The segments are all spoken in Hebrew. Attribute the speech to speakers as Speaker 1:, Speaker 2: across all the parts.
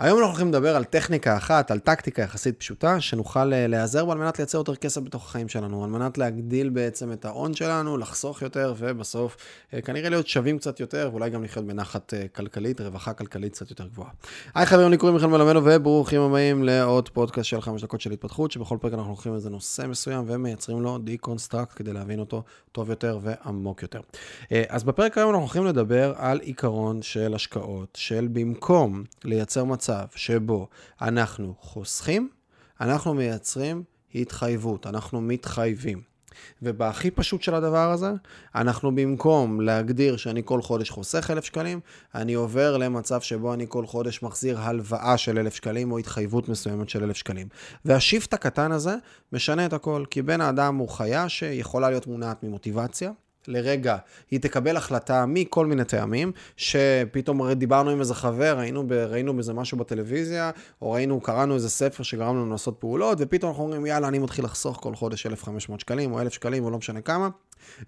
Speaker 1: היום אנחנו הולכים לדבר על טכניקה אחת, על טקטיקה יחסית פשוטה, שנוכל אה, להיעזר בה על מנת לייצר יותר כסף בתוך החיים שלנו, על מנת להגדיל בעצם את ההון שלנו, לחסוך יותר, ובסוף אה, כנראה להיות שווים קצת יותר, ואולי גם לחיות בנחת אה, כלכלית, רווחה כלכלית קצת יותר גבוהה. היי חברים, לי קוראים מיכאל מלמדו, וברוכים הבאים לעוד פודקאסט של 5 דקות של התפתחות, שבכל פרק אנחנו לוקחים איזה נושא מסוים ומייצרים לו deconstruct כדי להבין אותו טוב יותר ועמוק יותר. אז בפרק היום אנחנו הולכים לדבר על עיקרון של השקעות, של במקום לייצר מצב מצב שבו אנחנו חוסכים, אנחנו מייצרים התחייבות, אנחנו מתחייבים. ובהכי פשוט של הדבר הזה, אנחנו במקום להגדיר שאני כל חודש חוסך אלף שקלים, אני עובר למצב שבו אני כל חודש מחזיר הלוואה של אלף שקלים או התחייבות מסוימת של אלף שקלים. והשיפט הקטן הזה משנה את הכל, כי בן האדם הוא חיה שיכולה להיות מונעת ממוטיבציה, לרגע היא תקבל החלטה מכל מיני טעמים, שפתאום דיברנו עם איזה חבר, ראינו, ב, ראינו בזה משהו בטלוויזיה, או ראינו, קראנו איזה ספר שגרם לנו לעשות פעולות, ופתאום אנחנו אומרים, יאללה, אני מתחיל לחסוך כל חודש 1,500 שקלים, או 1,000 שקלים, או לא משנה כמה.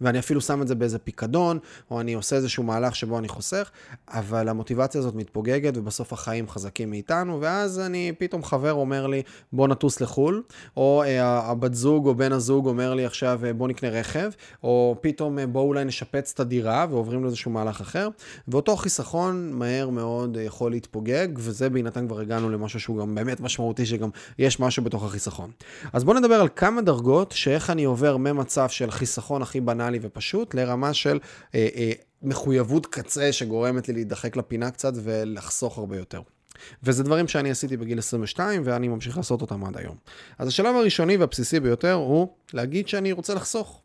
Speaker 1: ואני אפילו שם את זה באיזה פיקדון, או אני עושה איזשהו מהלך שבו אני חוסך, אבל המוטיבציה הזאת מתפוגגת, ובסוף החיים חזקים מאיתנו, ואז אני, פתאום חבר אומר לי, בוא נטוס לחו"ל, או אה, הבת זוג או בן הזוג אומר לי עכשיו, אה, בוא נקנה רכב, או פתאום אה, בוא אולי נשפץ את הדירה, ועוברים לאיזשהו מהלך אחר, ואותו חיסכון מהר מאוד אה, יכול להתפוגג, וזה בהינתן כבר הגענו למשהו שהוא גם באמת משמעותי, שגם יש משהו בתוך החיסכון. אז בואו נדבר על כמה דרגות, שאיך אני עובר ממצב של חיסכון הכי בנאלי ופשוט, לרמה של אה, אה, מחויבות קצה שגורמת לי להידחק לפינה קצת ולחסוך הרבה יותר. וזה דברים שאני עשיתי בגיל 22 ואני ממשיך לעשות אותם עד היום. אז השלב הראשוני והבסיסי ביותר הוא להגיד שאני רוצה לחסוך.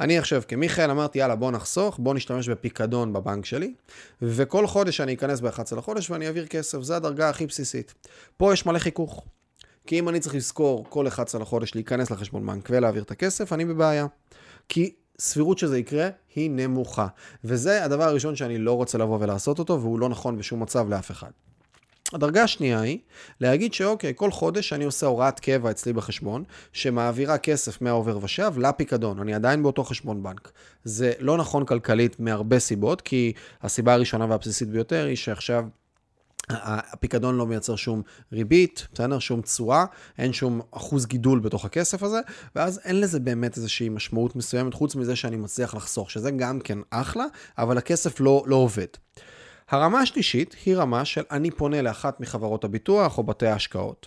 Speaker 1: אני עכשיו כמיכאל אמרתי, יאללה, בוא נחסוך, בוא נשתמש בפיקדון בבנק שלי, וכל חודש אני אכנס ב-11 לחודש ואני אעביר כסף, זו הדרגה הכי בסיסית. פה יש מלא חיכוך. כי אם אני צריך לזכור כל 11 לחודש להיכנס לחשבון בנק ולהעביר את הכסף, אני בבעיה. כי סבירות שזה יקרה היא נמוכה. וזה הדבר הראשון שאני לא רוצה לבוא ולעשות אותו, והוא לא נכון בשום מצב לאף אחד. הדרגה השנייה היא להגיד שאוקיי, כל חודש אני עושה הוראת קבע אצלי בחשבון, שמעבירה כסף מהעובר ושב לפיקדון, אני עדיין באותו חשבון בנק. זה לא נכון כלכלית מהרבה סיבות, כי הסיבה הראשונה והבסיסית ביותר היא שעכשיו הפיקדון לא מייצר שום ריבית, בסדר? שום תשואה, אין שום אחוז גידול בתוך הכסף הזה, ואז אין לזה באמת איזושהי משמעות מסוימת, חוץ מזה שאני מצליח לחסוך, שזה גם כן אחלה, אבל הכסף לא, לא עובד. הרמה השלישית היא רמה של אני פונה לאחת מחברות הביטוח או בתי ההשקעות.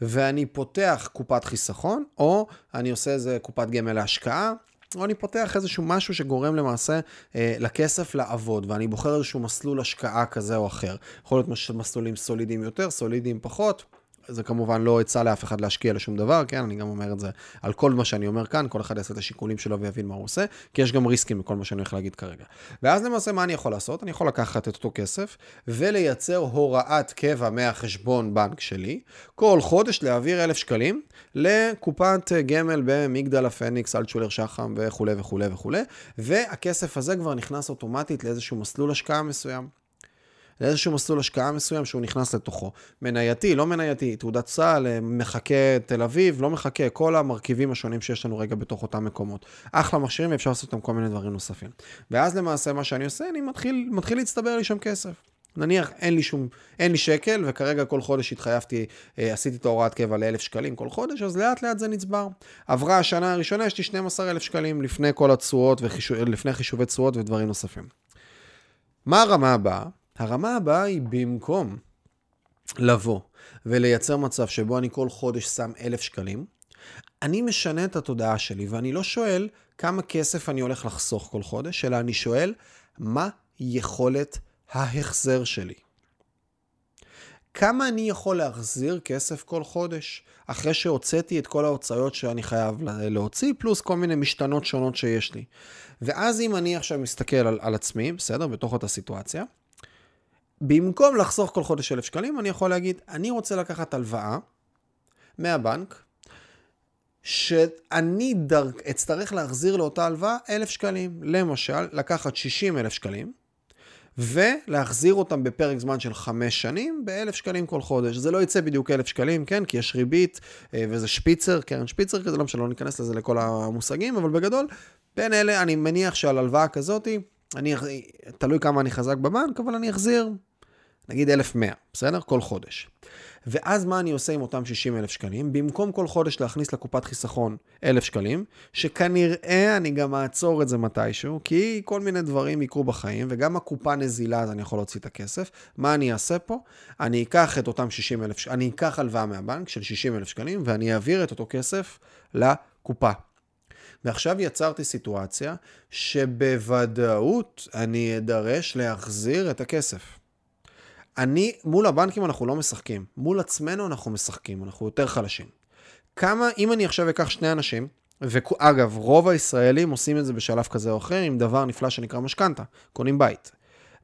Speaker 1: ואני פותח קופת חיסכון, או אני עושה איזה קופת גמל להשקעה, או אני פותח איזשהו משהו שגורם למעשה אה, לכסף לעבוד, ואני בוחר איזשהו מסלול השקעה כזה או אחר. יכול להיות מסלולים סולידיים יותר, סולידיים פחות. זה כמובן לא עצה לאף אחד להשקיע לשום דבר, כן? אני גם אומר את זה על כל מה שאני אומר כאן, כל אחד יעשה את השיקולים שלו ויבין מה הוא עושה, כי יש גם ריסקים בכל מה שאני הולך להגיד כרגע. ואז למעשה מה אני יכול לעשות? אני יכול לקחת את אותו כסף ולייצר הוראת קבע מהחשבון בנק שלי, כל חודש להעביר אלף שקלים לקופת גמל במגדל הפניקס, אלטשולר שחם וכולי וכולי וכולי, והכסף הזה כבר נכנס אוטומטית לאיזשהו מסלול השקעה מסוים. לאיזשהו מסלול השקעה מסוים שהוא נכנס לתוכו. מנייתי, לא מנייתי, תעודת סל, אה, מחכה תל אביב, לא מחכה, כל המרכיבים השונים שיש לנו רגע בתוך אותם מקומות. אחלה מכשירים ואפשר לעשות איתם כל מיני דברים נוספים. ואז למעשה מה שאני עושה, אני מתחיל, מתחיל להצטבר לי שם כסף. נניח אין לי שום, אין לי שקל, וכרגע כל חודש התחייבתי, אה, עשיתי את ההוראת קבע לאלף שקלים כל חודש, אז לאט לאט זה נצבר. עברה השנה הראשונה, יש לי 12,000 שקלים לפני כל התשואות, ולפני חישובי תשואות ודברים נוספים. מה הרמה הבאה? הרמה הבאה היא במקום לבוא ולייצר מצב שבו אני כל חודש שם אלף שקלים, אני משנה את התודעה שלי ואני לא שואל כמה כסף אני הולך לחסוך כל חודש, אלא אני שואל מה יכולת ההחזר שלי. כמה אני יכול להחזיר כסף כל חודש, אחרי שהוצאתי את כל ההוצאות שאני חייב להוציא, פלוס כל מיני משתנות שונות שיש לי. ואז אם אני עכשיו מסתכל על, על עצמי, בסדר? בתוך אותה סיטואציה, במקום לחסוך כל חודש אלף שקלים, אני יכול להגיד, אני רוצה לקחת הלוואה מהבנק, שאני דרג, אצטרך להחזיר לאותה הלוואה אלף שקלים. למשל, לקחת 60 אלף שקלים, ולהחזיר אותם בפרק זמן של חמש שנים באלף שקלים כל חודש. זה לא יצא בדיוק אלף שקלים, כן? כי יש ריבית אה, וזה שפיצר, קרן שפיצר כזה, לא משנה, לא ניכנס לזה לכל המושגים, אבל בגדול, בין אלה, אני מניח שעל הלוואה כזאתי, אני, תלוי כמה אני חזק בבנק, אבל אני אחזיר נגיד 1,100, בסדר? כל חודש. ואז מה אני עושה עם אותם 60 אלף שקלים? במקום כל חודש להכניס לקופת חיסכון 1,000 שקלים, שכנראה אני גם אעצור את זה מתישהו, כי כל מיני דברים יקרו בחיים, וגם הקופה נזילה, אז אני יכול להוציא את הכסף. מה אני אעשה פה? אני אקח את אותם 60 אלף, שקלים, אני אקח הלוואה מהבנק של 60 אלף שקלים, ואני אעביר את אותו כסף לקופה. ועכשיו יצרתי סיטואציה שבוודאות אני אדרש להחזיר את הכסף. אני, מול הבנקים אנחנו לא משחקים, מול עצמנו אנחנו משחקים, אנחנו יותר חלשים. כמה, אם אני עכשיו אקח שני אנשים, ואגב, רוב הישראלים עושים את זה בשלב כזה או אחר, עם דבר נפלא שנקרא משכנתה, קונים בית.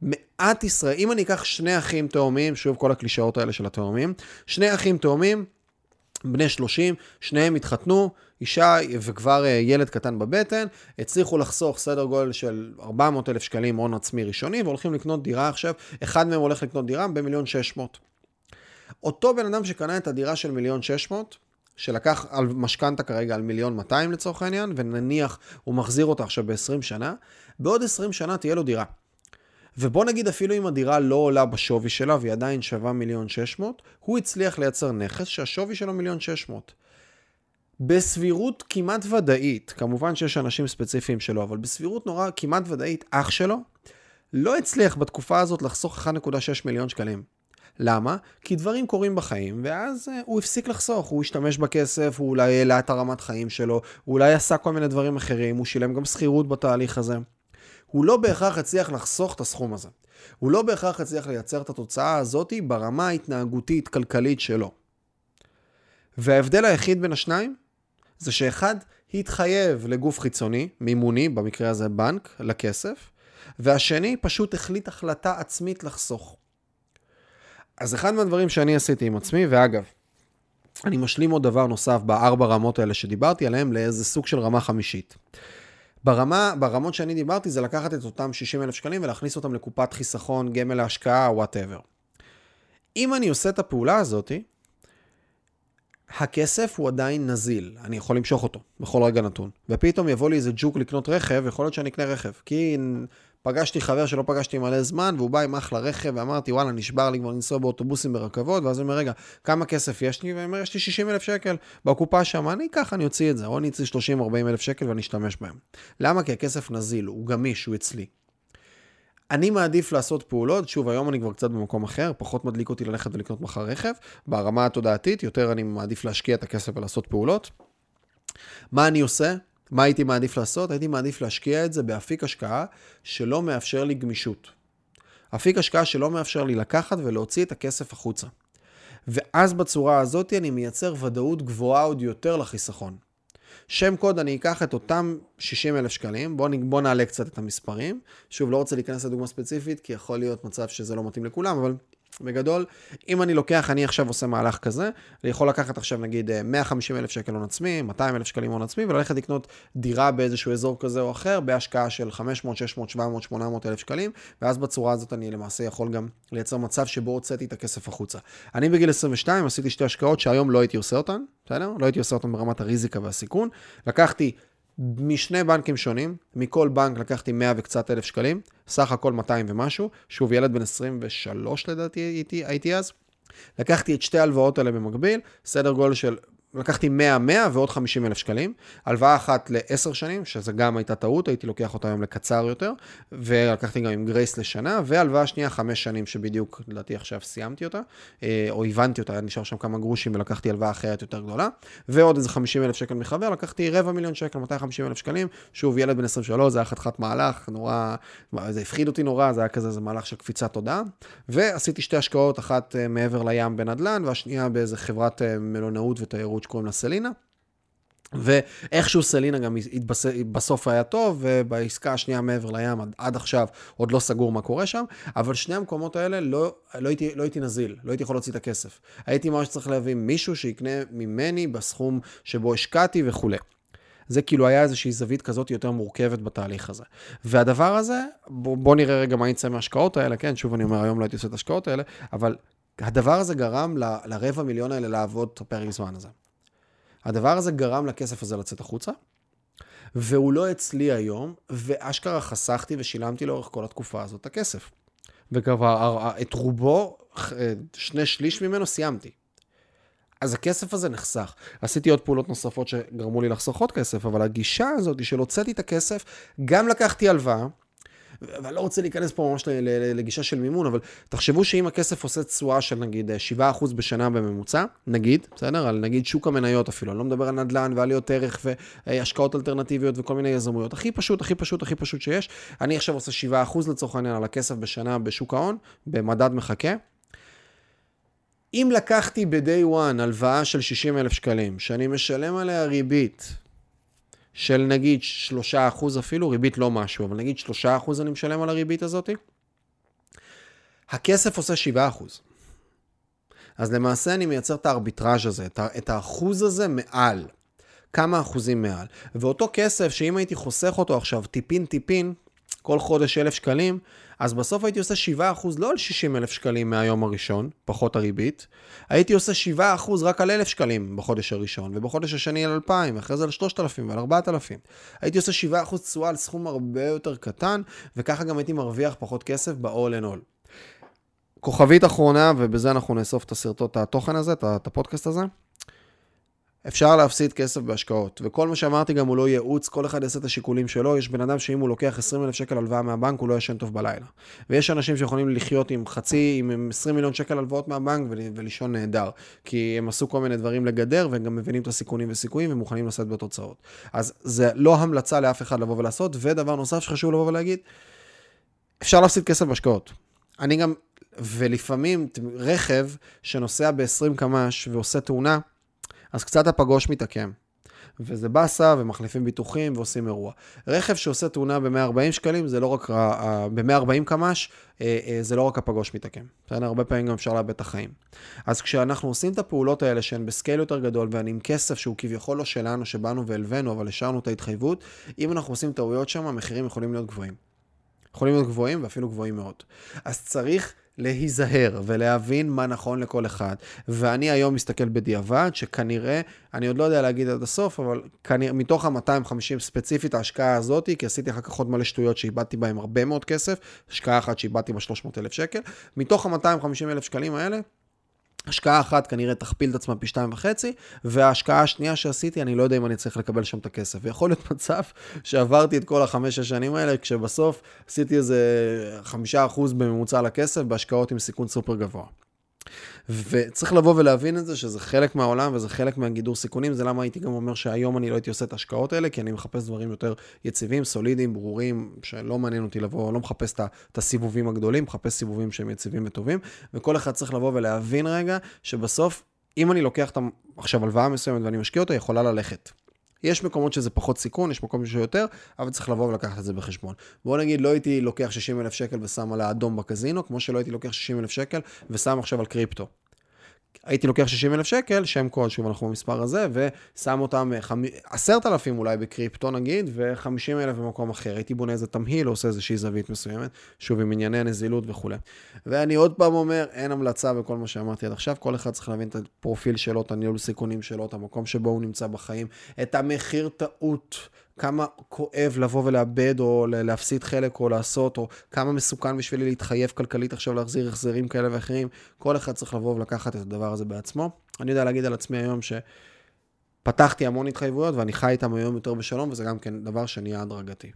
Speaker 1: מעט ישראל, אם אני אקח שני אחים תאומים, שוב כל הקלישאות האלה של התאומים, שני אחים תאומים, בני 30, שניהם התחתנו, אישה וכבר אה, ילד קטן בבטן, הצליחו לחסוך סדר גודל של 400 אלף שקלים הון עצמי ראשוני, והולכים לקנות דירה עכשיו, אחד מהם הולך לקנות דירה במיליון 600. אותו בן אדם שקנה את הדירה של מיליון 600, שלקח על משכנתה כרגע על מיליון 200 לצורך העניין, ונניח הוא מחזיר אותה עכשיו ב-20 שנה, בעוד 20 שנה תהיה לו דירה. ובוא נגיד אפילו אם הדירה לא עולה בשווי שלה והיא עדיין שווה מיליון 600, הוא הצליח לייצר נכס שהשווי שלו מיליון 600. בסבירות כמעט ודאית, כמובן שיש אנשים ספציפיים שלו, אבל בסבירות נורא כמעט ודאית, אח שלו לא הצליח בתקופה הזאת לחסוך 1.6 מיליון שקלים. למה? כי דברים קורים בחיים, ואז uh, הוא הפסיק לחסוך, הוא השתמש בכסף, הוא אולי העלה את הרמת חיים שלו, הוא אולי עשה כל מיני דברים אחרים, הוא שילם גם שכירות בתהליך הזה. הוא לא בהכרח הצליח לחסוך את הסכום הזה. הוא לא בהכרח הצליח לייצר את התוצאה הזאת ברמה ההתנהגותית-כלכלית שלו. וההבדל היחיד בין השניים זה שאחד התחייב לגוף חיצוני, מימוני, במקרה הזה בנק, לכסף, והשני פשוט החליט החלטה עצמית לחסוך. אז אחד מהדברים שאני עשיתי עם עצמי, ואגב, אני משלים עוד דבר נוסף בארבע רמות האלה שדיברתי עליהן לאיזה סוג של רמה חמישית. ברמה, ברמות שאני דיברתי זה לקחת את אותם 60 אלף שקלים ולהכניס אותם לקופת חיסכון, גמל להשקעה, whatever. אם אני עושה את הפעולה הזאתי, הכסף הוא עדיין נזיל, אני יכול למשוך אותו בכל רגע נתון. ופתאום יבוא לי איזה ג'וק לקנות רכב, יכול להיות שאני אקנה רכב. כי פגשתי חבר שלא פגשתי מלא זמן, והוא בא עם אחלה רכב, ואמרתי, וואלה, נשבר לי כבר לנסוע באוטובוסים ברכבות, ואז הוא אומר, רגע, כמה כסף יש לי? ואומר, יש לי 60 אלף שקל בקופה שם, אני אקח, אני אוציא את זה, או אני אציא 30-40 אלף שקל ואני אשתמש בהם. למה? כי הכסף נזיל, הוא גמיש, הוא אצלי. אני מעדיף לעשות פעולות, שוב, היום אני כבר קצת במקום אחר, פחות מדליק אותי ללכת ולקנות מחר רכב, ברמה התודעתית, יותר אני מעדיף להשקיע את הכסף ולעשות פעולות. מה אני עושה? מה הייתי מעדיף לעשות? הייתי מעדיף להשקיע את זה באפיק השקעה שלא מאפשר לי גמישות. אפיק השקעה שלא מאפשר לי לקחת ולהוציא את הכסף החוצה. ואז בצורה הזאת אני מייצר ודאות גבוהה עוד יותר לחיסכון. שם קוד, אני אקח את אותם 60 אלף שקלים, בואו בוא נעלה קצת את המספרים. שוב, לא רוצה להיכנס לדוגמה ספציפית, כי יכול להיות מצב שזה לא מתאים לכולם, אבל בגדול, אם אני לוקח, אני עכשיו עושה מהלך כזה, אני יכול לקחת עכשיו נגיד 150 אלף שקל הון עצמי, 200 אלף שקלים הון עצמי, וללכת לקנות דירה באיזשהו אזור כזה או אחר, בהשקעה של 500, 600, 700, 800 אלף שקלים, ואז בצורה הזאת אני למעשה יכול גם לייצר מצב שבו הוצאתי את הכסף החוצה. אני בגיל 22 עשיתי שתי השקעות שהיום לא הייתי עושה אותן, בסדר? לא הייתי עושה אותן ברמת הריזיקה והסיכון. לקחתי משני בנקים שונים, מכל בנק לקחתי 100 וקצת אלף שקלים, סך הכל 200 ומשהו, שוב ילד בן 23 לדעתי הייתי, הייתי אז. לקחתי את שתי ההלוואות האלה במקביל, סדר גודל של לקחתי 100-100 ועוד 50 אלף שקלים, הלוואה אחת לעשר שנים, שזה גם הייתה טעות, הייתי לוקח אותה היום לקצר יותר, ולקחתי גם עם גרייס לשנה, והלוואה שנייה חמש שנים, שבדיוק, לדעתי עכשיו סיימתי אותה, אה, או הבנתי אותה, נשאר שם כמה גרושים ולקחתי הלוואה אחרת יותר גדולה, ועוד איזה 50 אלף שקל מחבר, לקחתי רבע מיליון שקל, 250 אלף שקלים, שוב, ילד בן 23, זה היה חתיכת מהלך, נורא, זה הפחיד אותי נורא, זה היה כזה, זה מהלך של קפיצת תודעה, ועשיתי שתי השקעות, אחת אה, מעבר לים בנדל"ן, והשנייה באיזה חברת אה, מלונאות ותיירות שקוראים לה סלינה. ואיכשהו סלינה גם. בסוף היה טוב, ובעסקה השנייה מעבר לים עד, עד עכשיו עוד לא סגור מה קורה שם, אבל שני המקומות האלה לא, לא, הייתי, לא הייתי נזיל, לא הייתי יכול להוציא את הכסף. הייתי ממש צריך להביא מישהו שיקנה ממני בסכום שבו השקעתי וכולי. זה כאילו היה איזושהי זווית כזאת יותר מורכבת בתהליך הזה. והדבר הזה, בוא, בוא נראה רגע מה יצא מההשקעות האלה, כן, שוב אני אומר, היום לא הייתי עושה את ההשקעות האלה, אבל הדבר הזה גרם ל, לרבע מיליון האלה לעבוד את הפרק זמן הזה. הדבר הזה גרם לכסף הזה לצאת החוצה, והוא לא אצלי היום, ואשכרה חסכתי ושילמתי לאורך כל התקופה הזאת את הכסף. וכבר את רובו שני שליש ממנו, סיימתי. אז הכסף הזה נחסך. עשיתי עוד פעולות נוספות שגרמו לי לחסוך עוד כסף, אבל הגישה הזאת של הוצאתי את הכסף, גם לקחתי הלוואה, ואני לא רוצה להיכנס פה ממש לגישה של מימון, אבל תחשבו שאם הכסף עושה תשואה של נגיד 7% בשנה בממוצע, נגיד, בסדר? על נגיד שוק המניות אפילו, אני לא מדבר על נדל"ן ועליות ערך והשקעות אלטרנטיביות וכל מיני יזמויות. הכי פשוט, הכי פשוט, הכי פשוט שיש. אני עכשיו עושה 7% לצורך העניין על הכסף בשנה בשוק ההון, במדד מחכה. אם לקחתי ב-day one הלוואה של 60 אלף שקלים, שאני משלם עליה ריבית של נגיד 3% אפילו, ריבית לא משהו, אבל נגיד 3% אני משלם על הריבית הזאת, הכסף עושה 7%. אז למעשה אני מייצר את הארביטראז' הזה, את האחוז הזה מעל. כמה אחוזים מעל. ואותו כסף, שאם הייתי חוסך אותו עכשיו טיפין טיפין, כל חודש 1,000 שקלים, אז בסוף הייתי עושה 7% לא על 60 אלף שקלים מהיום הראשון, פחות הריבית, הייתי עושה 7% רק על 1,000 שקלים בחודש הראשון, ובחודש השני על 2,000, ואחרי זה על 3,000 ועל 4,000. הייתי עושה 7% תשואה על סכום הרבה יותר קטן, וככה גם הייתי מרוויח פחות כסף ב-all in all. כוכבית אחרונה, ובזה אנחנו נאסוף את הסרטות, התוכן הזה, את הפודקאסט הזה. אפשר להפסיד כסף בהשקעות, וכל מה שאמרתי גם הוא לא ייעוץ, כל אחד יעשה את השיקולים שלו, יש בן אדם שאם הוא לוקח 20 אלף שקל הלוואה מהבנק, הוא לא ישן טוב בלילה. ויש אנשים שיכולים לחיות עם חצי, עם 20 מיליון שקל הלוואות מהבנק ולישון נהדר, כי הם עשו כל מיני דברים לגדר, והם גם מבינים את הסיכונים וסיכויים ומוכנים לשאת בתוצאות. אז זה לא המלצה לאף אחד לבוא ולעשות, ודבר נוסף שחשוב לבוא ולהגיד, אפשר להפסיד כסף בהשקעות. אני גם, ולפעמים רכב שנוסע ב-20 קמ"ש ועושה תאונה, אז קצת הפגוש מתעקם. וזה באסה, ומחליפים ביטוחים ועושים אירוע. רכב שעושה תאונה ב-140 שקלים, זה לא רק, ב-140 קמ"ש, אה, אה, זה לא רק הפגוש מתעקם. בסדר? הרבה פעמים גם אפשר לאבד את החיים. אז כשאנחנו עושים את הפעולות האלה שהן בסקייל יותר גדול, ואני עם כסף שהוא כביכול לא שלנו, שבאנו והלווינו, אבל השארנו את ההתחייבות, אם אנחנו עושים טעויות שם, המחירים יכולים להיות גבוהים. יכולים להיות גבוהים ואפילו גבוהים מאוד. אז צריך להיזהר ולהבין מה נכון לכל אחד. ואני היום מסתכל בדיעבד, שכנראה, אני עוד לא יודע להגיד עד הסוף, אבל כנראה, מתוך ה-250 ספציפית ההשקעה הזאת, כי עשיתי אחר כך עוד מלא שטויות שאיבדתי בהם הרבה מאוד כסף, השקעה אחת שאיבדתי בה 300,000 שקל, מתוך ה-250,000 שקלים האלה, השקעה אחת כנראה תכפיל את עצמה פי שתיים וחצי, וההשקעה השנייה שעשיתי, אני לא יודע אם אני צריך לקבל שם את הכסף. ויכול להיות מצב שעברתי את כל החמש-שש שנים האלה, כשבסוף עשיתי איזה חמישה אחוז בממוצע לכסף בהשקעות עם סיכון סופר גבוה. וצריך לבוא ולהבין את זה, שזה חלק מהעולם וזה חלק מהגידור סיכונים, זה למה הייתי גם אומר שהיום אני לא הייתי עושה את ההשקעות האלה, כי אני מחפש דברים יותר יציבים, סולידיים, ברורים, שלא מעניין אותי לבוא, לא מחפש את הסיבובים הגדולים, מחפש סיבובים שהם יציבים וטובים, וכל אחד צריך לבוא ולהבין רגע, שבסוף, אם אני לוקח עכשיו הלוואה מסוימת ואני משקיע אותה, יכולה ללכת. יש מקומות שזה פחות סיכון, יש מקומות שזה יותר, אבל צריך לבוא ולקחת את זה בחשבון. בוא נגיד, לא הייתי לוקח 60 אלף שקל ושם על האדום בקזינו, כמו שלא הייתי לוקח 60 אלף שקל ושם עכשיו על קריפטו. הייתי לוקח 60 אלף שקל, שם קוד, שוב אנחנו במספר הזה, ושם אותם 10,000 אולי בקריפטו נגיד, ו-50 אלף במקום אחר. הייתי בונה איזה תמהיל, עושה איזושהי זווית מסוימת, שוב עם ענייני הנזילות וכולי. ואני עוד פעם אומר, אין המלצה בכל מה שאמרתי עד עכשיו, כל אחד צריך להבין את הפרופיל שלו, את הניהול סיכונים שלו, את המקום שבו הוא נמצא בחיים, את המחיר טעות. כמה כואב לבוא ולאבד או להפסיד חלק או לעשות, או כמה מסוכן בשבילי להתחייב כלכלית עכשיו להחזיר החזרים כאלה ואחרים. כל אחד צריך לבוא ולקחת את הדבר הזה בעצמו. אני יודע להגיד על עצמי היום ש... פתחתי המון התחייבויות ואני חי איתם היום יותר בשלום, וזה גם כן דבר שנהיה הדרגתי.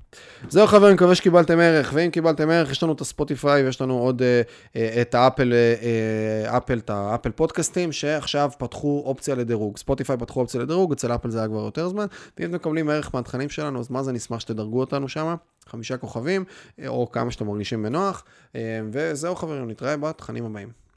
Speaker 1: זהו חברים, מקווה שקיבלתם ערך, ואם קיבלתם ערך, יש לנו את הספוטיפיי ויש לנו עוד אה, אה, את האפל, אה, אפל, את האפל פודקאסטים, שעכשיו פתחו אופציה לדירוג. ספוטיפיי פתחו אופציה לדירוג, אצל אפל זה היה כבר יותר זמן, ואם אתם מקבלים ערך מהתכנים שלנו, אז מה זה נשמח שתדרגו אותנו שם, חמישה כוכבים, או כמה שאתם מרגישים בנוח. וזהו חברים, נתראה בתכנים הבאים.